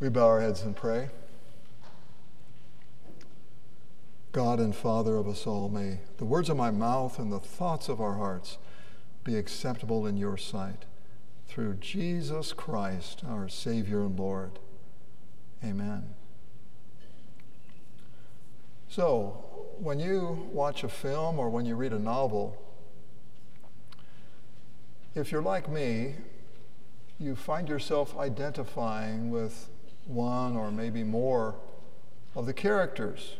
We bow our heads and pray. God and Father of us all, may the words of my mouth and the thoughts of our hearts be acceptable in your sight. Through Jesus Christ, our Savior and Lord. Amen. So, when you watch a film or when you read a novel, if you're like me, you find yourself identifying with one or maybe more of the characters.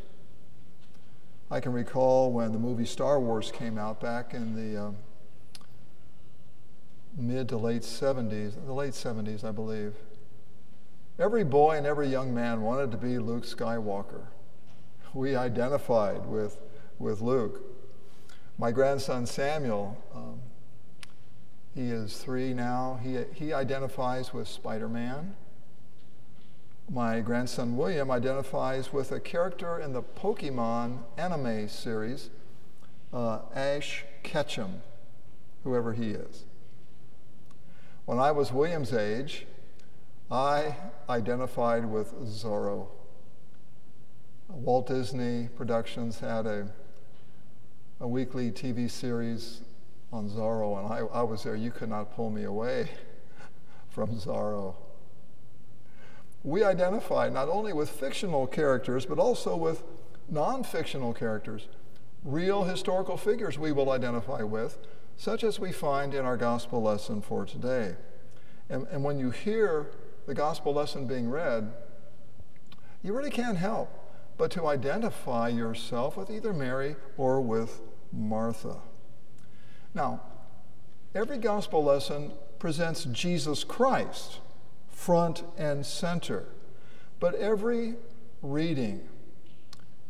I can recall when the movie Star Wars came out back in the uh, mid to late 70s, the late 70s, I believe. Every boy and every young man wanted to be Luke Skywalker. We identified with, with Luke. My grandson Samuel, um, he is three now. He, he identifies with Spider Man. My grandson William identifies with a character in the Pokemon anime series, uh, Ash Ketchum, whoever he is. When I was William's age, I identified with Zorro. Walt Disney Productions had a, a weekly TV series on Zorro, and I, I was there. You could not pull me away from Zorro. We identify not only with fictional characters, but also with non fictional characters, real historical figures we will identify with, such as we find in our gospel lesson for today. And, and when you hear the gospel lesson being read, you really can't help but to identify yourself with either Mary or with Martha. Now, every gospel lesson presents Jesus Christ front and center, but every reading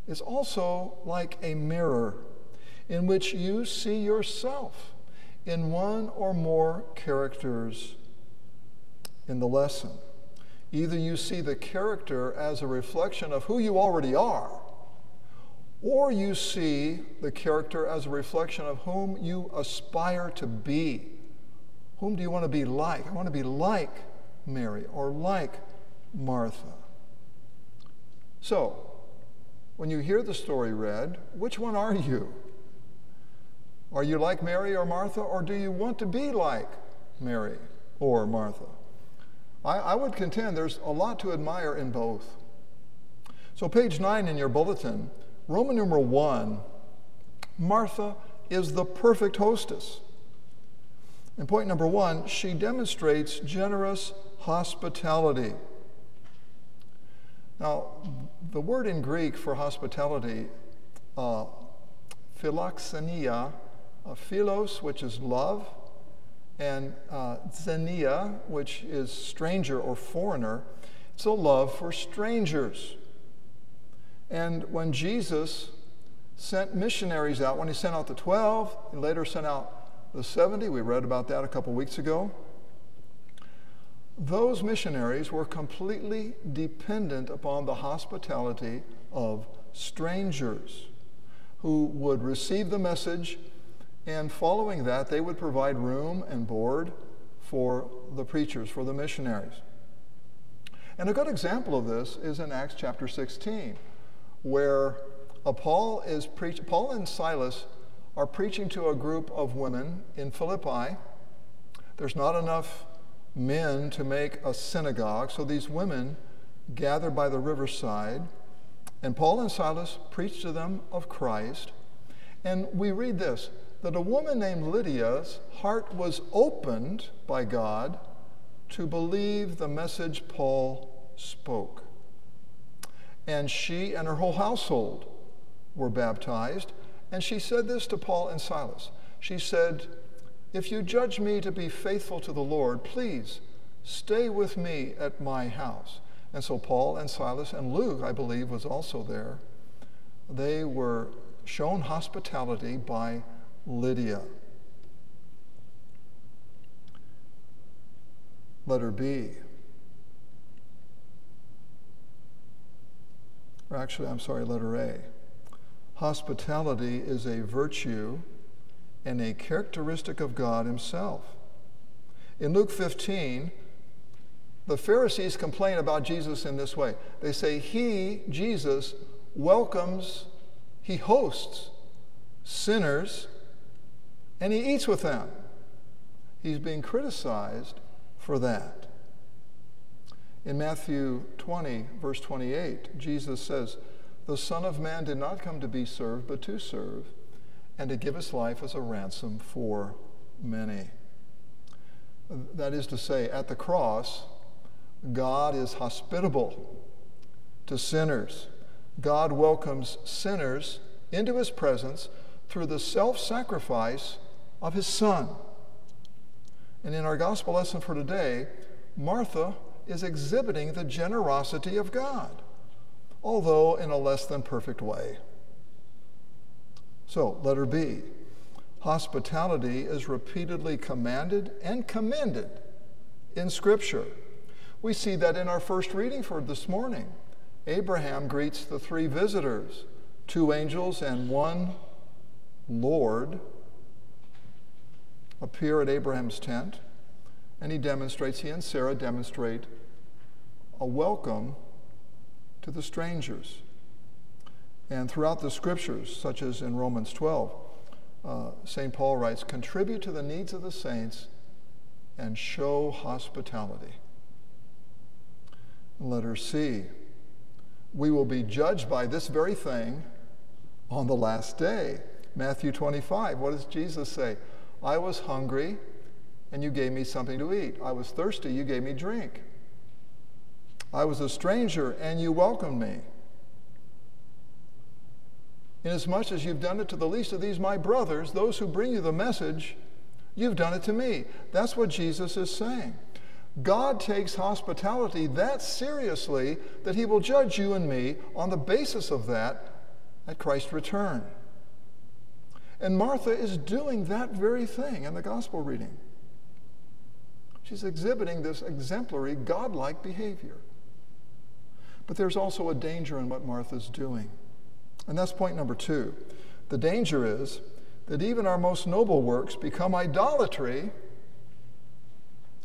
is also like a mirror in which you see yourself in one or more characters in the lesson. Either you see the character as a reflection of who you already are, or you see the character as a reflection of whom you aspire to be. Whom do you want to be like? I want to be like Mary or like Martha. So, when you hear the story read, which one are you? Are you like Mary or Martha, or do you want to be like Mary or Martha? I, I would contend there's a lot to admire in both. So, page nine in your bulletin Roman numeral one, Martha is the perfect hostess. And point number one, she demonstrates generous hospitality. Now, the word in Greek for hospitality, uh, philoxenia, uh, philos, which is love, and uh, xenia, which is stranger or foreigner, it's a love for strangers. And when Jesus sent missionaries out, when he sent out the 12, he later sent out the 70, we read about that a couple weeks ago. Those missionaries were completely dependent upon the hospitality of strangers who would receive the message, and following that, they would provide room and board for the preachers, for the missionaries. And a good example of this is in Acts chapter 16 where uh, Paul is preach- Paul and Silas are preaching to a group of women in Philippi. There's not enough men to make a synagogue, so these women gather by the riverside, and Paul and Silas preach to them of Christ. And we read this that a woman named Lydia's heart was opened by God to believe the message Paul spoke and she and her whole household were baptized. And she said this to Paul and Silas. She said, If you judge me to be faithful to the Lord, please stay with me at my house. And so Paul and Silas and Luke, I believe, was also there. They were shown hospitality by Lydia. Letter B. or actually, I'm sorry, letter A. Hospitality is a virtue and a characteristic of God Himself. In Luke 15, The Pharisees complain about Jesus in this way. They say, He, Jesus, welcomes, He hosts sinners, and He eats with them. He's being criticized for that. In Matthew 20, verse 28, Jesus says, The Son of Man did not come to be served, but to serve, and to give his life as a ransom for many. That is to say, at the cross, God is hospitable to sinners. God welcomes sinners into his presence through the self sacrifice of his Son. And in our gospel lesson for today, Martha is exhibiting the generosity of God, although in a less than perfect way. So, letter B. Hospitality is repeatedly commanded and commended in Scripture. We see that in our first reading for this morning. Abraham greets the three visitors, two angels and one Lord, appear at Abraham's tent, and he demonstrates, he and Sarah demonstrate a welcome to the strangers. And throughout the scriptures, such as in Romans 12, uh, St. Paul writes, contribute to the needs of the saints and show hospitality. Letter C, we will be judged by this very thing on the last day. Matthew 25, what does Jesus say? I was hungry and you gave me something to eat. I was thirsty, you gave me drink. I was a stranger and you welcomed me. Inasmuch as you've done it to the least of these, my brothers, those who bring you the message, you've done it to me. That's what Jesus is saying. God takes hospitality that seriously that he will judge you and me on the basis of that at Christ's return. And Martha is doing that very thing in the gospel reading. She's exhibiting this exemplary, godlike behavior. But there's also a danger in what Martha's doing. And that's point number two. The danger is that even our most noble works become idolatry.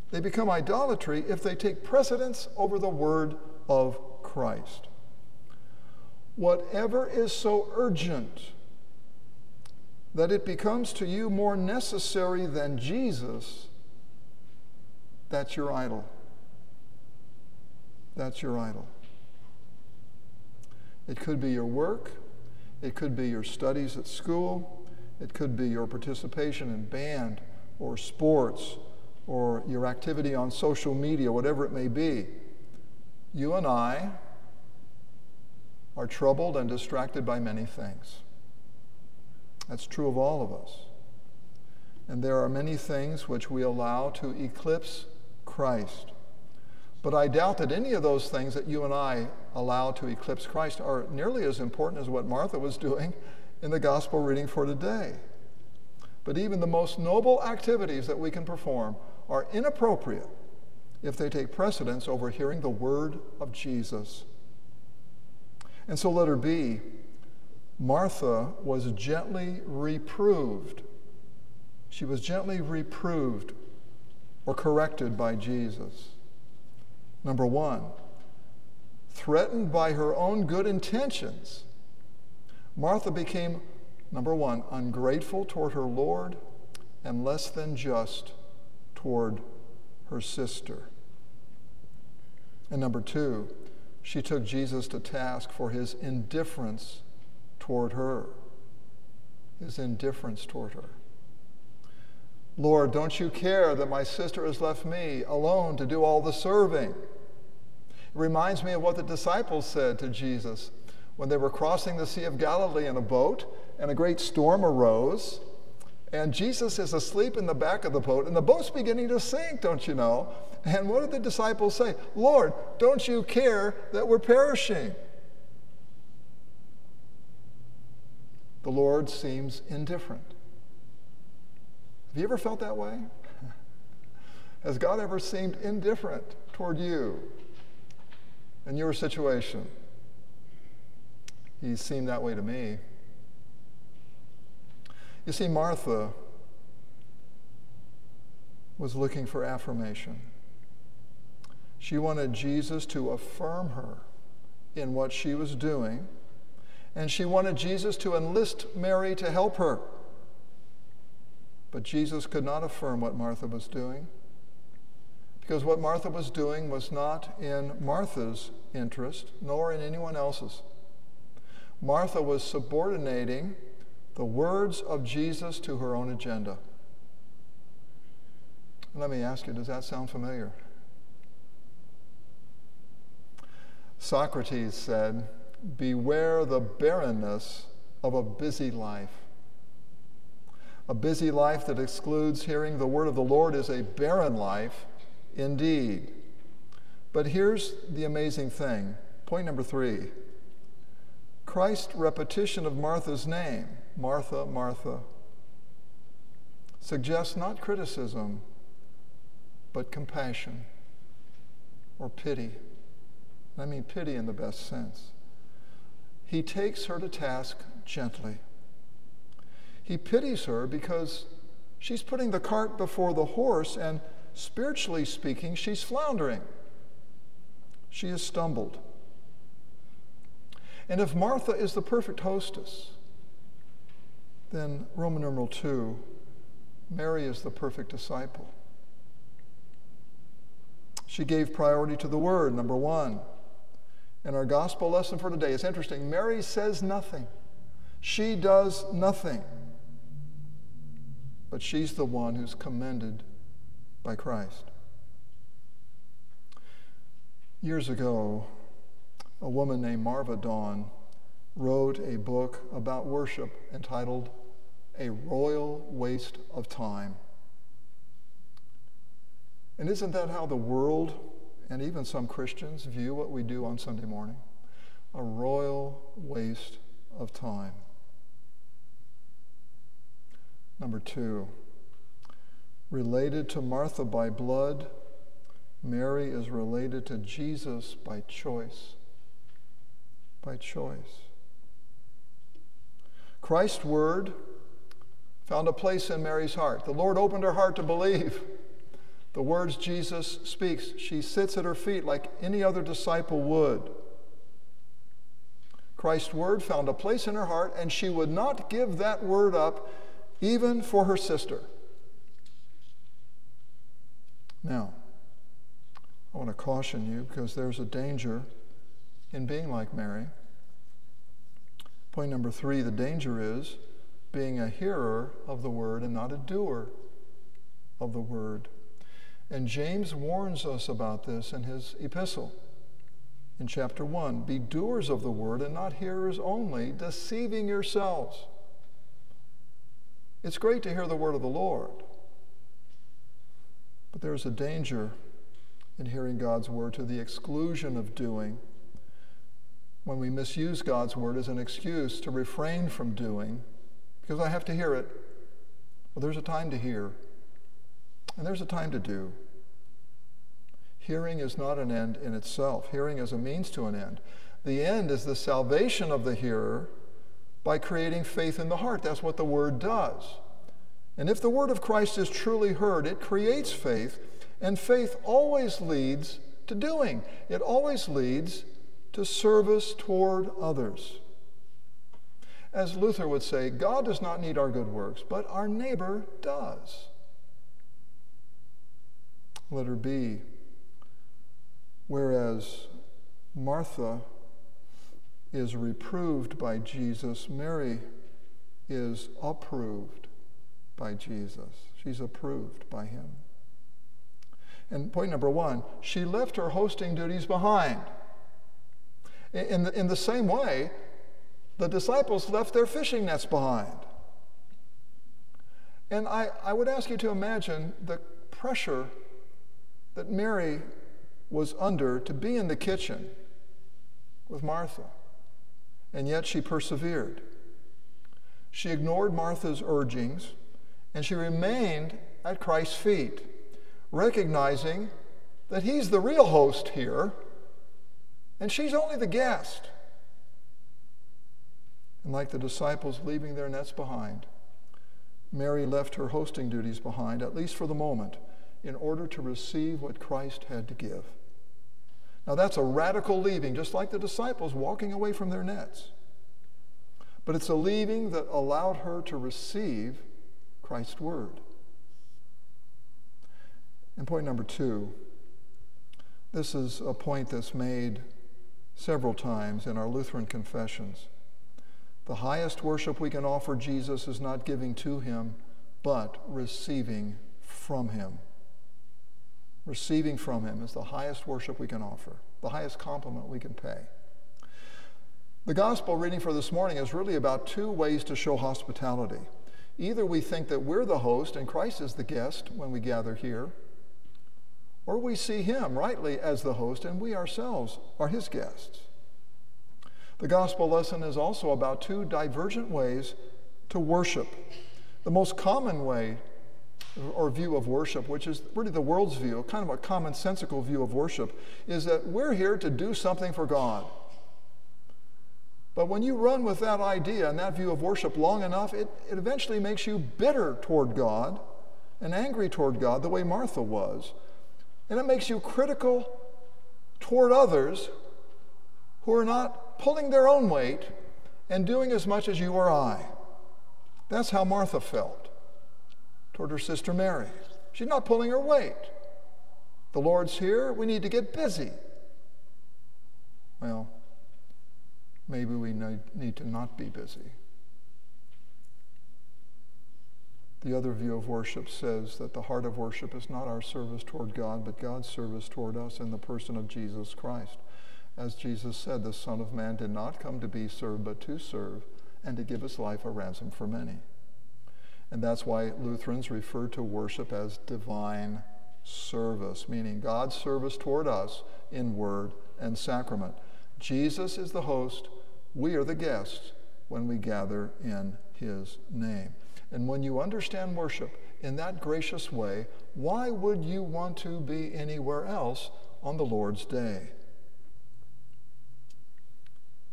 They become idolatry if they take precedence over the word of Christ. Whatever is so urgent that it becomes to you more necessary than Jesus, that's your idol. That's your idol. It could be your work, it could be your studies at school, it could be your participation in band or sports or your activity on social media, whatever it may be. You and I are troubled and distracted by many things. That's true of all of us. And there are many things which we allow to eclipse Christ. But I doubt that any of those things that you and I allow to eclipse Christ are nearly as important as what Martha was doing in the gospel reading for today. But even the most noble activities that we can perform are inappropriate if they take precedence over hearing the word of Jesus. And so, letter B Martha was gently reproved. She was gently reproved or corrected by Jesus. Number one, threatened by her own good intentions, Martha became, number one, ungrateful toward her Lord and less than just toward her sister. And number two, she took Jesus to task for his indifference toward her, his indifference toward her. Lord, don't you care that my sister has left me alone to do all the serving? Reminds me of what the disciples said to Jesus when they were crossing the Sea of Galilee in a boat and a great storm arose. And Jesus is asleep in the back of the boat, and the boat's beginning to sink, don't you know? And what did the disciples say? Lord, don't you care that we're perishing? the Lord seems indifferent. Have you ever felt that way? Has God ever seemed indifferent toward you and your situation? He seemed that way to me. You see, Martha was looking for affirmation. She wanted Jesus to affirm her in what she was doing, and she wanted Jesus to enlist Mary to help her. But Jesus could not affirm what Martha was doing because what Martha was doing was not in Martha's interest, nor in anyone else's. Martha was subordinating the words of Jesus to her own agenda. Let me ask you, does that sound familiar? Socrates said, Beware the barrenness of a busy life. A busy life that excludes hearing the word of the Lord is a barren life indeed. But here's the amazing thing. Point number three Christ's repetition of Martha's name, Martha, Martha, suggests not criticism, but compassion or pity. I mean pity in the best sense. He takes her to task gently. He pities her because she's putting the cart before the horse, and spiritually speaking, she's floundering. She has stumbled. And if Martha is the perfect hostess, then Roman numeral 2, Mary is the perfect disciple. She gave priority to the word, number one. And our gospel lesson for today is interesting. Mary says nothing, she does nothing. But she's the one who's commended by Christ. Years ago, a woman named Marva Dawn wrote a book about worship entitled A Royal Waste of Time. And isn't that how the world and even some Christians view what we do on Sunday morning? A royal waste of time. Number two, related to Martha by blood, Mary is related to Jesus by choice. By choice. Christ's word found a place in Mary's heart. The Lord opened her heart to believe the words Jesus speaks. She sits at her feet like any other disciple would. Christ's word found a place in her heart, and she would not give that word up even for her sister. Now, I want to caution you because there's a danger in being like Mary. Point number three the danger is being a hearer of the word and not a doer of the word. And James warns us about this in his epistle in chapter 1. Be doers of the word and not hearers only, deceiving yourselves. It's great to hear the word of the Lord, but there's a danger in hearing God's word to the exclusion of doing when we misuse God's word as an excuse to refrain from doing because I have to hear it. Well, there's a time to hear, and there's a time to do. Hearing is not an end in itself, hearing is a means to an end. The end is the salvation of the hearer by creating faith in the heart. That's what the word does. And if the word of Christ is truly heard, it creates faith, and faith always leads to doing. It always leads to service toward others. As Luther would say, God does not need our good works, but our neighbor does. Letter B. Whereas Martha is reproved by Jesus, Mary is approved by Jesus. She's approved by him. And point number one, she left her hosting duties behind. In the, in the same way, the disciples left their fishing nets behind. And I, I would ask you to imagine the pressure that Mary was under to be in the kitchen with Martha. And yet she persevered. She ignored Martha's urgings and she remained at Christ's feet, recognizing that he's the real host here, and she's only the guest. And like the disciples leaving their nets behind, Mary left her hosting duties behind, at least for the moment, in order to receive what Christ had to give. Now, that's a radical leaving, just like the disciples walking away from their nets. But it's a leaving that allowed her to receive Christ's word. And point number two this is a point that's made several times in our Lutheran confessions. The highest worship we can offer Jesus is not giving to him, but receiving from him. Receiving from him is the highest worship we can offer, the highest compliment we can pay. The gospel reading for this morning is really about two ways to show hospitality. Either we think that we're the host and Christ is the guest when we gather here, or we see him rightly as the host and we ourselves are his guests. The gospel lesson is also about two divergent ways to worship. The most common way or view of worship, which is really the world's view, kind of a commonsensical view of worship, is that we're here to do something for God. But when you run with that idea and that view of worship long enough, it, it eventually makes you bitter toward God and angry toward God, the way Martha was. And it makes you critical toward others who are not pulling their own weight and doing as much as you or I. That's how Martha felt toward her sister Mary. She's not pulling her weight. The Lord's here, we need to get busy. Well, maybe we need to not be busy. The other view of worship says that the heart of worship is not our service toward God, but God's service toward us in the person of Jesus Christ. As Jesus said, the Son of Man did not come to be served, but to serve, and to give his life a ransom for many. And that's why Lutherans refer to worship as divine service, meaning God's service toward us in word and sacrament. Jesus is the host, we are the guests when we gather in his name. And when you understand worship in that gracious way, why would you want to be anywhere else on the Lord's day?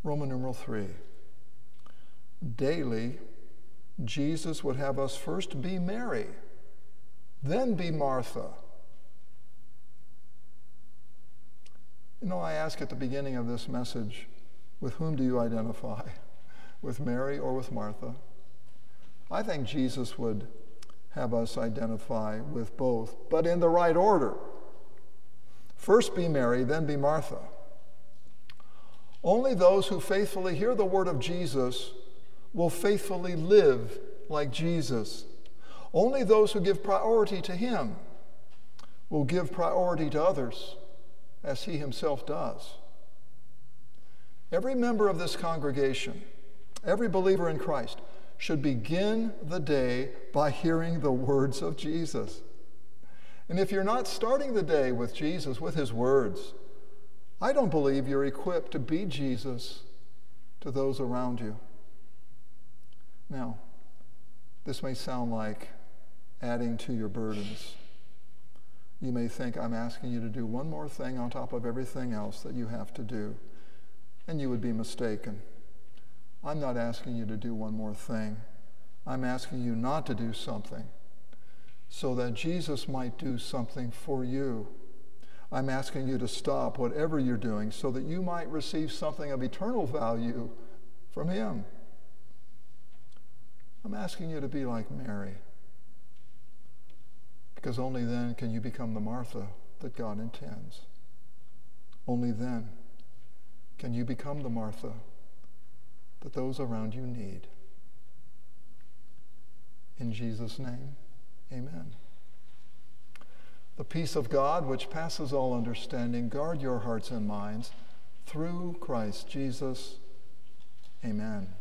Roman numeral 3. Daily, Jesus would have us first be Mary, then be Martha. You know, I ask at the beginning of this message, with whom do you identify? With Mary or with Martha? I think Jesus would have us identify with both, but in the right order. First be Mary, then be Martha. Only those who faithfully hear the word of Jesus will faithfully live like Jesus. Only those who give priority to Him will give priority to others as He Himself does. Every member of this congregation, every believer in Christ, should begin the day by hearing the words of Jesus. And if you're not starting the day with Jesus, with his words, I don't believe you're equipped to be Jesus to those around you. Now, this may sound like adding to your burdens. You may think I'm asking you to do one more thing on top of everything else that you have to do, and you would be mistaken. I'm not asking you to do one more thing. I'm asking you not to do something so that Jesus might do something for you. I'm asking you to stop whatever you're doing so that you might receive something of eternal value from Him. I'm asking you to be like Mary because only then can you become the Martha that God intends. Only then can you become the Martha that those around you need. In Jesus' name, amen. The peace of God, which passes all understanding, guard your hearts and minds through Christ Jesus. Amen.